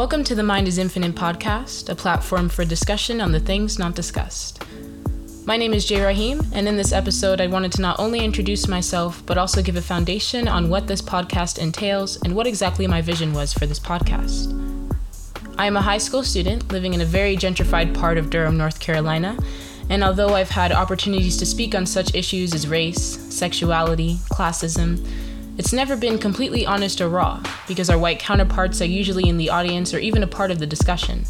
Welcome to the Mind is Infinite podcast, a platform for discussion on the things not discussed. My name is Jay Rahim, and in this episode, I wanted to not only introduce myself, but also give a foundation on what this podcast entails and what exactly my vision was for this podcast. I am a high school student living in a very gentrified part of Durham, North Carolina, and although I've had opportunities to speak on such issues as race, sexuality, classism, it's never been completely honest or raw, because our white counterparts are usually in the audience or even a part of the discussion.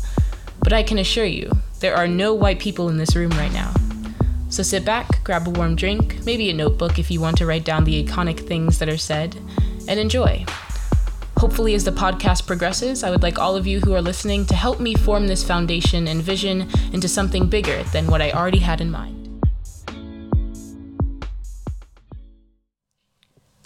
But I can assure you, there are no white people in this room right now. So sit back, grab a warm drink, maybe a notebook if you want to write down the iconic things that are said, and enjoy. Hopefully, as the podcast progresses, I would like all of you who are listening to help me form this foundation and vision into something bigger than what I already had in mind.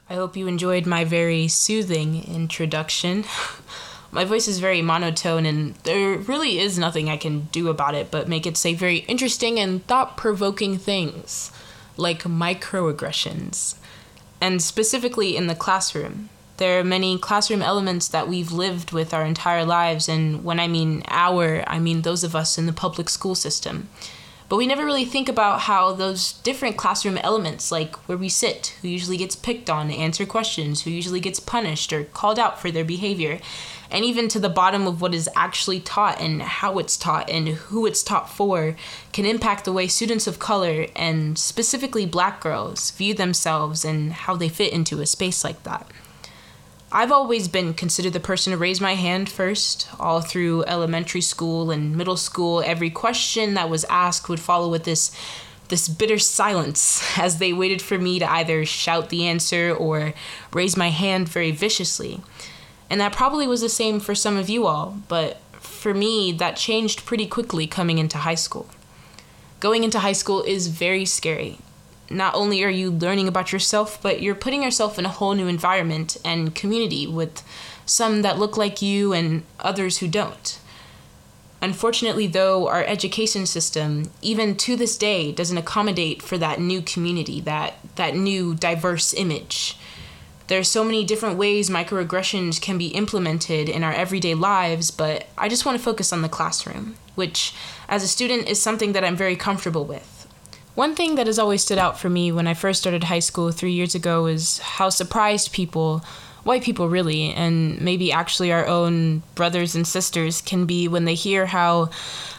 I hope you enjoyed my very soothing introduction. my voice is very monotone, and there really is nothing I can do about it but make it say very interesting and thought provoking things, like microaggressions. And specifically in the classroom. There are many classroom elements that we've lived with our entire lives, and when I mean our, I mean those of us in the public school system. But we never really think about how those different classroom elements, like where we sit, who usually gets picked on, to answer questions, who usually gets punished or called out for their behavior, and even to the bottom of what is actually taught and how it's taught and who it's taught for, can impact the way students of color and specifically black girls view themselves and how they fit into a space like that. I've always been considered the person to raise my hand first, all through elementary school and middle school. Every question that was asked would follow with this this bitter silence as they waited for me to either shout the answer or raise my hand very viciously. And that probably was the same for some of you all, but for me, that changed pretty quickly coming into high school. Going into high school is very scary not only are you learning about yourself, but you're putting yourself in a whole new environment and community with some that look like you and others who don't. Unfortunately, though, our education system, even to this day, doesn't accommodate for that new community, that, that new diverse image. There are so many different ways microaggressions can be implemented in our everyday lives, but I just want to focus on the classroom, which, as a student, is something that I'm very comfortable with. One thing that has always stood out for me when I first started high school three years ago is how surprised people, white people really, and maybe actually our own brothers and sisters can be when they hear how,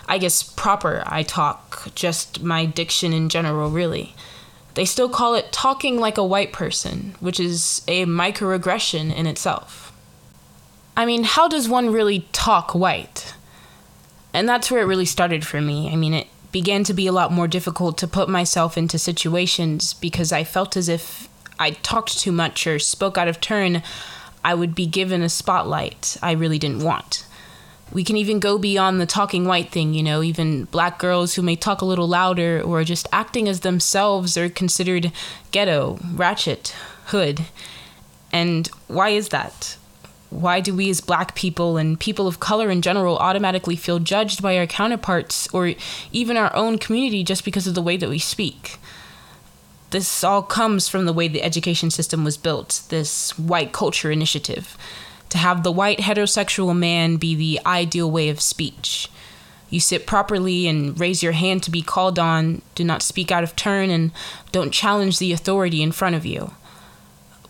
I guess, proper I talk, just my diction in general, really. They still call it talking like a white person, which is a microaggression in itself. I mean, how does one really talk white? And that's where it really started for me. I mean, it began to be a lot more difficult to put myself into situations because I felt as if I talked too much or spoke out of turn, I would be given a spotlight I really didn't want. We can even go beyond the talking white thing, you know, even black girls who may talk a little louder or just acting as themselves are considered ghetto, ratchet, hood. And why is that? Why do we as black people and people of color in general automatically feel judged by our counterparts or even our own community just because of the way that we speak? This all comes from the way the education system was built, this white culture initiative. To have the white heterosexual man be the ideal way of speech. You sit properly and raise your hand to be called on, do not speak out of turn, and don't challenge the authority in front of you.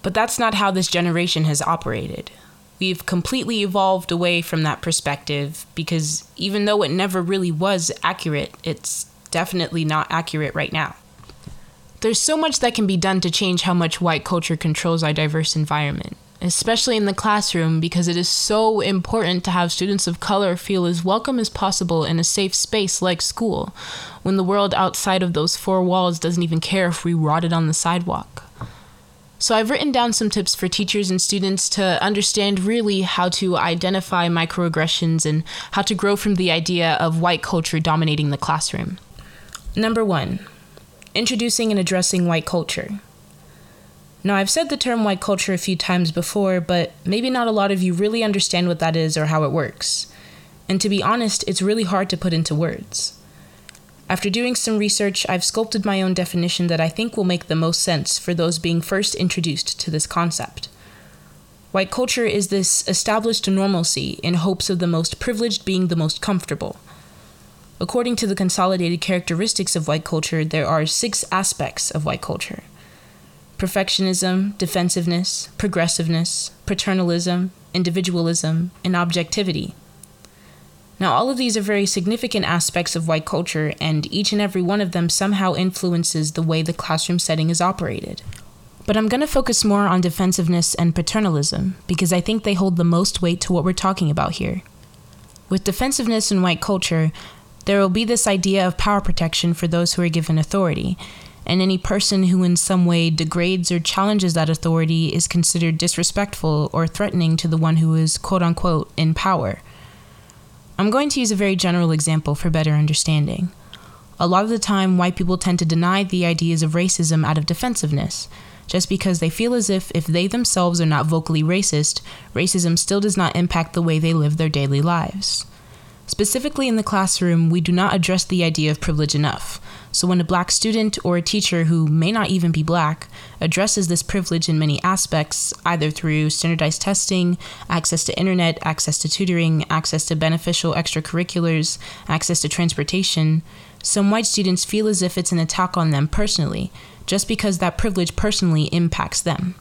But that's not how this generation has operated. We've completely evolved away from that perspective because even though it never really was accurate, it's definitely not accurate right now. There's so much that can be done to change how much white culture controls our diverse environment, especially in the classroom, because it is so important to have students of color feel as welcome as possible in a safe space like school, when the world outside of those four walls doesn't even care if we rotted on the sidewalk. So I've written down some tips for teachers and students to understand really how to identify microaggressions and how to grow from the idea of white culture dominating the classroom. Number one, introducing and addressing white culture. Now, I've said the term white culture a few times before, but maybe not a lot of you really understand what that is or how it works. And to be honest, it's really hard to put into words. After doing some research, I've sculpted my own definition that I think will make the most sense for those being first introduced to this concept. White culture is this established normalcy in hopes of the most privileged being the most comfortable. According to the consolidated characteristics of white culture, there are six aspects of white culture perfectionism, defensiveness, progressiveness, paternalism, individualism, and objectivity. Now, all of these are very significant aspects of white culture, and each and every one of them somehow influences the way the classroom setting is operated. But I'm going to focus more on defensiveness and paternalism because I think they hold the most weight to what we're talking about here. With defensiveness in white culture, there will be this idea of power protection for those who are given authority, and any person who in some way degrades or challenges that authority is considered disrespectful or threatening to the one who is quote unquote in power. I'm going to use a very general example for better understanding. A lot of the time, white people tend to deny the ideas of racism out of defensiveness, just because they feel as if if they themselves are not vocally racist, racism still does not impact the way they live their daily lives. Specifically in the classroom, we do not address the idea of privilege enough. So when a black student or a teacher who may not even be black addresses this privilege in many aspects, either through standardized testing, access to internet, access to tutoring, access to beneficial extracurriculars, access to transportation, some white students feel as if it's an attack on them personally, just because that privilege personally impacts them.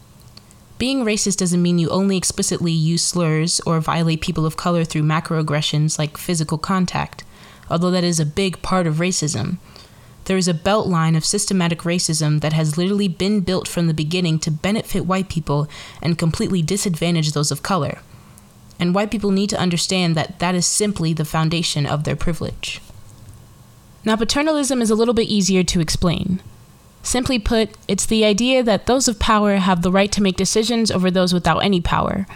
Being racist doesn't mean you only explicitly use slurs or violate people of color through macroaggressions like physical contact, although that is a big part of racism. There is a belt line of systematic racism that has literally been built from the beginning to benefit white people and completely disadvantage those of color. And white people need to understand that that is simply the foundation of their privilege. Now, paternalism is a little bit easier to explain. Simply put, it's the idea that those of power have the right to make decisions over those without any power,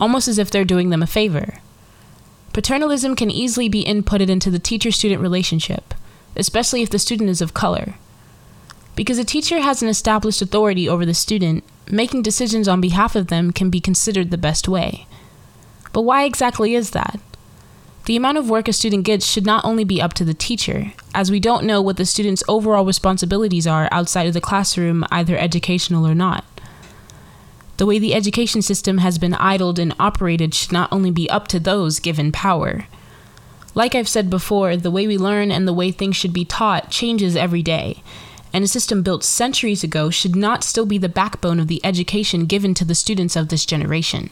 almost as if they're doing them a favor. Paternalism can easily be inputted into the teacher student relationship, especially if the student is of color. Because a teacher has an established authority over the student, making decisions on behalf of them can be considered the best way. But why exactly is that? The amount of work a student gets should not only be up to the teacher, as we don't know what the student's overall responsibilities are outside of the classroom, either educational or not. The way the education system has been idled and operated should not only be up to those given power. Like I've said before, the way we learn and the way things should be taught changes every day, and a system built centuries ago should not still be the backbone of the education given to the students of this generation.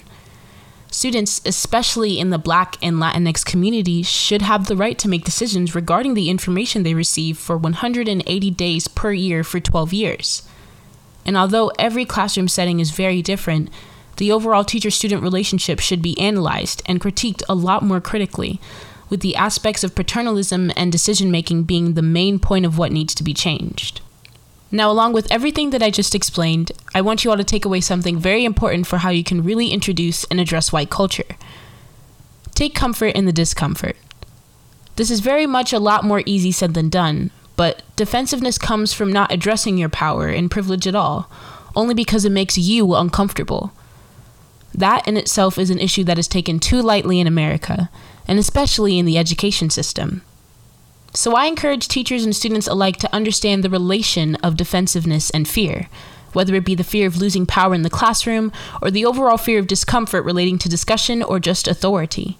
Students, especially in the Black and Latinx community, should have the right to make decisions regarding the information they receive for 180 days per year for 12 years. And although every classroom setting is very different, the overall teacher student relationship should be analyzed and critiqued a lot more critically, with the aspects of paternalism and decision making being the main point of what needs to be changed. Now, along with everything that I just explained, I want you all to take away something very important for how you can really introduce and address white culture. Take comfort in the discomfort. This is very much a lot more easy said than done, but defensiveness comes from not addressing your power and privilege at all, only because it makes you uncomfortable. That in itself is an issue that is taken too lightly in America, and especially in the education system. So I encourage teachers and students alike to understand the relation of defensiveness and fear, whether it be the fear of losing power in the classroom or the overall fear of discomfort relating to discussion or just authority.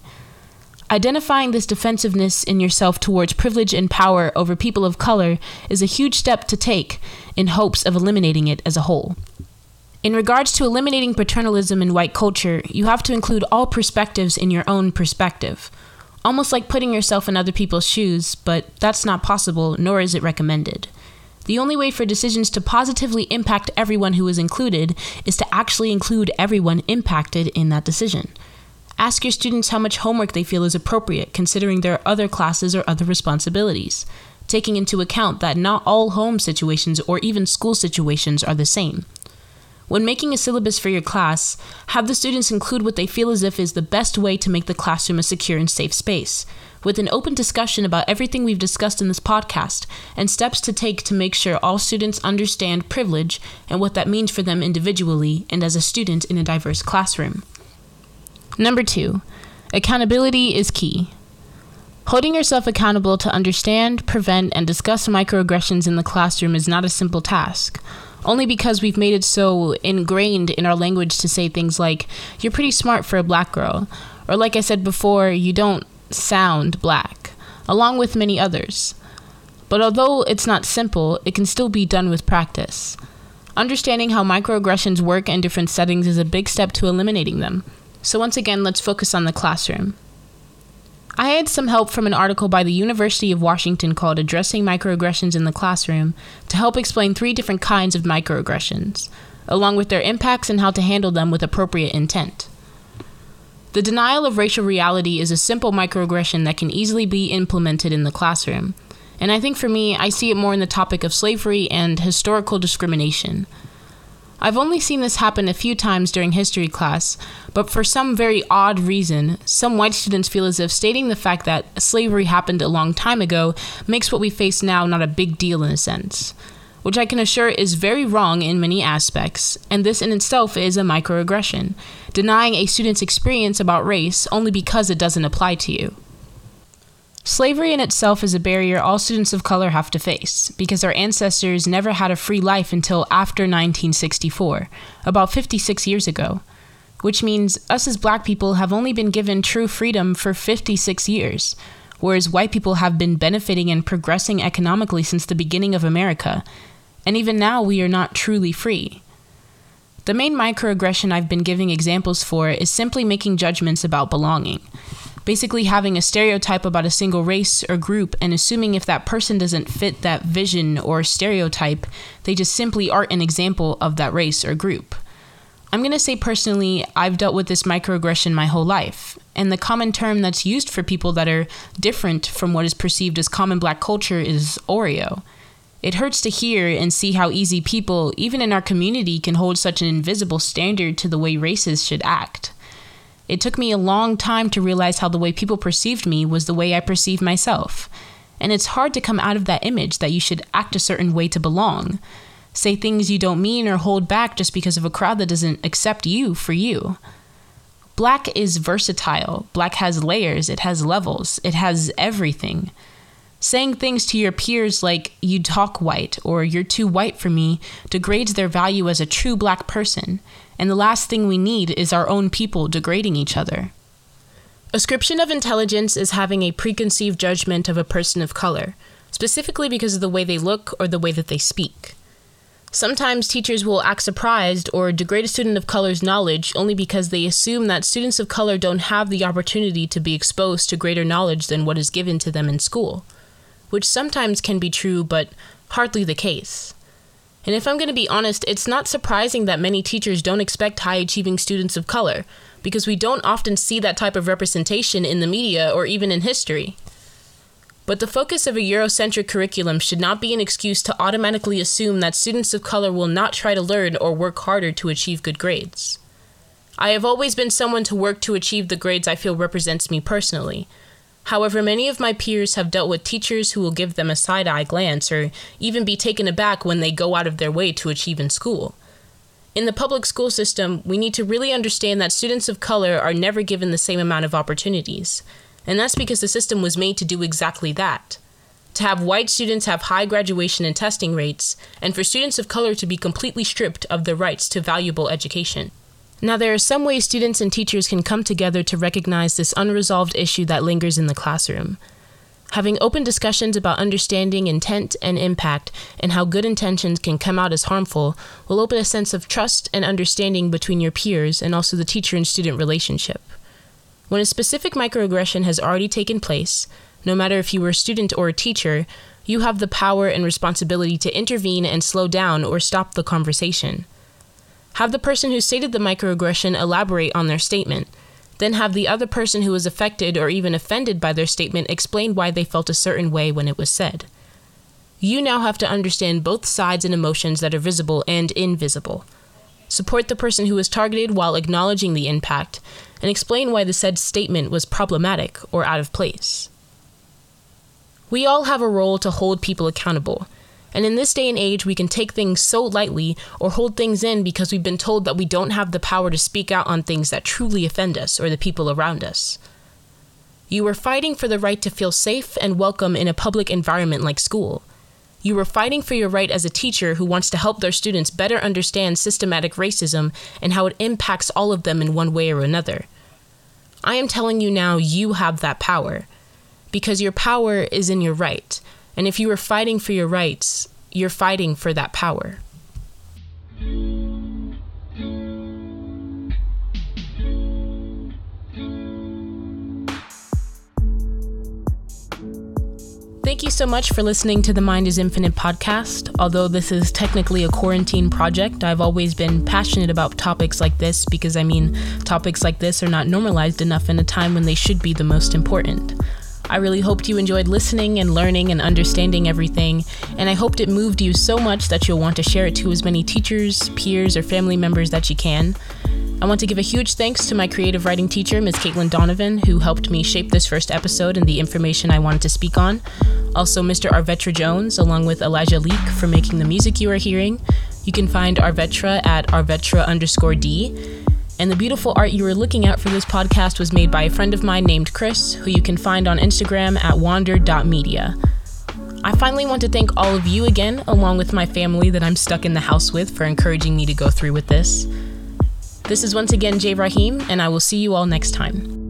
Identifying this defensiveness in yourself towards privilege and power over people of color is a huge step to take in hopes of eliminating it as a whole. In regards to eliminating paternalism in white culture, you have to include all perspectives in your own perspective almost like putting yourself in other people's shoes, but that's not possible, nor is it recommended. The only way for decisions to positively impact everyone who is included is to actually include everyone impacted in that decision. Ask your students how much homework they feel is appropriate, considering their other classes or other responsibilities, taking into account that not all home situations or even school situations are the same. When making a syllabus for your class, have the students include what they feel as if is the best way to make the classroom a secure and safe space, with an open discussion about everything we've discussed in this podcast and steps to take to make sure all students understand privilege and what that means for them individually and as a student in a diverse classroom. Number two, accountability is key. Holding yourself accountable to understand, prevent, and discuss microaggressions in the classroom is not a simple task. Only because we've made it so ingrained in our language to say things like, you're pretty smart for a black girl, or like I said before, you don't sound black, along with many others. But although it's not simple, it can still be done with practice. Understanding how microaggressions work in different settings is a big step to eliminating them. So, once again, let's focus on the classroom. I had some help from an article by the University of Washington called Addressing Microaggressions in the Classroom to help explain three different kinds of microaggressions, along with their impacts and how to handle them with appropriate intent. The denial of racial reality is a simple microaggression that can easily be implemented in the classroom. And I think for me, I see it more in the topic of slavery and historical discrimination. I've only seen this happen a few times during history class, but for some very odd reason, some white students feel as if stating the fact that slavery happened a long time ago makes what we face now not a big deal in a sense, which I can assure is very wrong in many aspects, and this in itself is a microaggression, denying a student's experience about race only because it doesn't apply to you. Slavery in itself is a barrier all students of color have to face, because our ancestors never had a free life until after 1964, about 56 years ago. Which means us as black people have only been given true freedom for 56 years, whereas white people have been benefiting and progressing economically since the beginning of America, and even now we are not truly free. The main microaggression I've been giving examples for is simply making judgments about belonging basically having a stereotype about a single race or group and assuming if that person doesn't fit that vision or stereotype, they just simply aren't an example of that race or group. I'm going to say personally, I've dealt with this microaggression my whole life, and the common term that's used for people that are different from what is perceived as common black culture is Oreo. It hurts to hear and see how easy people, even in our community, can hold such an invisible standard to the way races should act. It took me a long time to realize how the way people perceived me was the way I perceived myself. And it's hard to come out of that image that you should act a certain way to belong. Say things you don't mean or hold back just because of a crowd that doesn't accept you for you. Black is versatile. Black has layers, it has levels, it has everything. Saying things to your peers like, you talk white or you're too white for me, degrades their value as a true black person and the last thing we need is our own people degrading each other. Ascription of intelligence is having a preconceived judgment of a person of color, specifically because of the way they look or the way that they speak. Sometimes teachers will act surprised or degrade a student of color's knowledge only because they assume that students of color don't have the opportunity to be exposed to greater knowledge than what is given to them in school, which sometimes can be true but hardly the case. And if I'm going to be honest, it's not surprising that many teachers don't expect high achieving students of color, because we don't often see that type of representation in the media or even in history. But the focus of a Eurocentric curriculum should not be an excuse to automatically assume that students of color will not try to learn or work harder to achieve good grades. I have always been someone to work to achieve the grades I feel represents me personally, However, many of my peers have dealt with teachers who will give them a side eye glance or even be taken aback when they go out of their way to achieve in school. In the public school system, we need to really understand that students of color are never given the same amount of opportunities. And that's because the system was made to do exactly that to have white students have high graduation and testing rates, and for students of color to be completely stripped of their rights to valuable education. Now, there are some ways students and teachers can come together to recognize this unresolved issue that lingers in the classroom. Having open discussions about understanding intent and impact and how good intentions can come out as harmful will open a sense of trust and understanding between your peers and also the teacher and student relationship. When a specific microaggression has already taken place, no matter if you were a student or a teacher, you have the power and responsibility to intervene and slow down or stop the conversation. Have the person who stated the microaggression elaborate on their statement. Then have the other person who was affected or even offended by their statement explain why they felt a certain way when it was said. You now have to understand both sides and emotions that are visible and invisible. Support the person who was targeted while acknowledging the impact, and explain why the said statement was problematic or out of place. We all have a role to hold people accountable, and in this day and age, we can take things so lightly or hold things in because we've been told that we don't have the power to speak out on things that truly offend us or the people around us. You were fighting for the right to feel safe and welcome in a public environment like school. You were fighting for your right as a teacher who wants to help their students better understand systematic racism and how it impacts all of them in one way or another. I am telling you now, you have that power. Because your power is in your right. And if you are fighting for your rights, you're fighting for that power. Thank you so much for listening to the Mind is Infinite podcast. Although this is technically a quarantine project, I've always been passionate about topics like this because I mean, topics like this are not normalized enough in a time when they should be the most important. I really hoped you enjoyed listening and learning and understanding everything, and I hoped it moved you so much that you'll want to share it to as many teachers, peers, or family members that you can. I want to give a huge thanks to my creative writing teacher, Ms. Caitlin Donovan, who helped me shape this first episode and the information I wanted to speak on. Also, Mr. Arvetra Jones, along with Elijah Leek, for making the music you are hearing. You can find Arvetra at Arvetra underscore D. And the beautiful art you were looking at for this podcast was made by a friend of mine named Chris, who you can find on Instagram at wander.media. I finally want to thank all of you again, along with my family that I'm stuck in the house with, for encouraging me to go through with this. This is once again Jay Rahim, and I will see you all next time.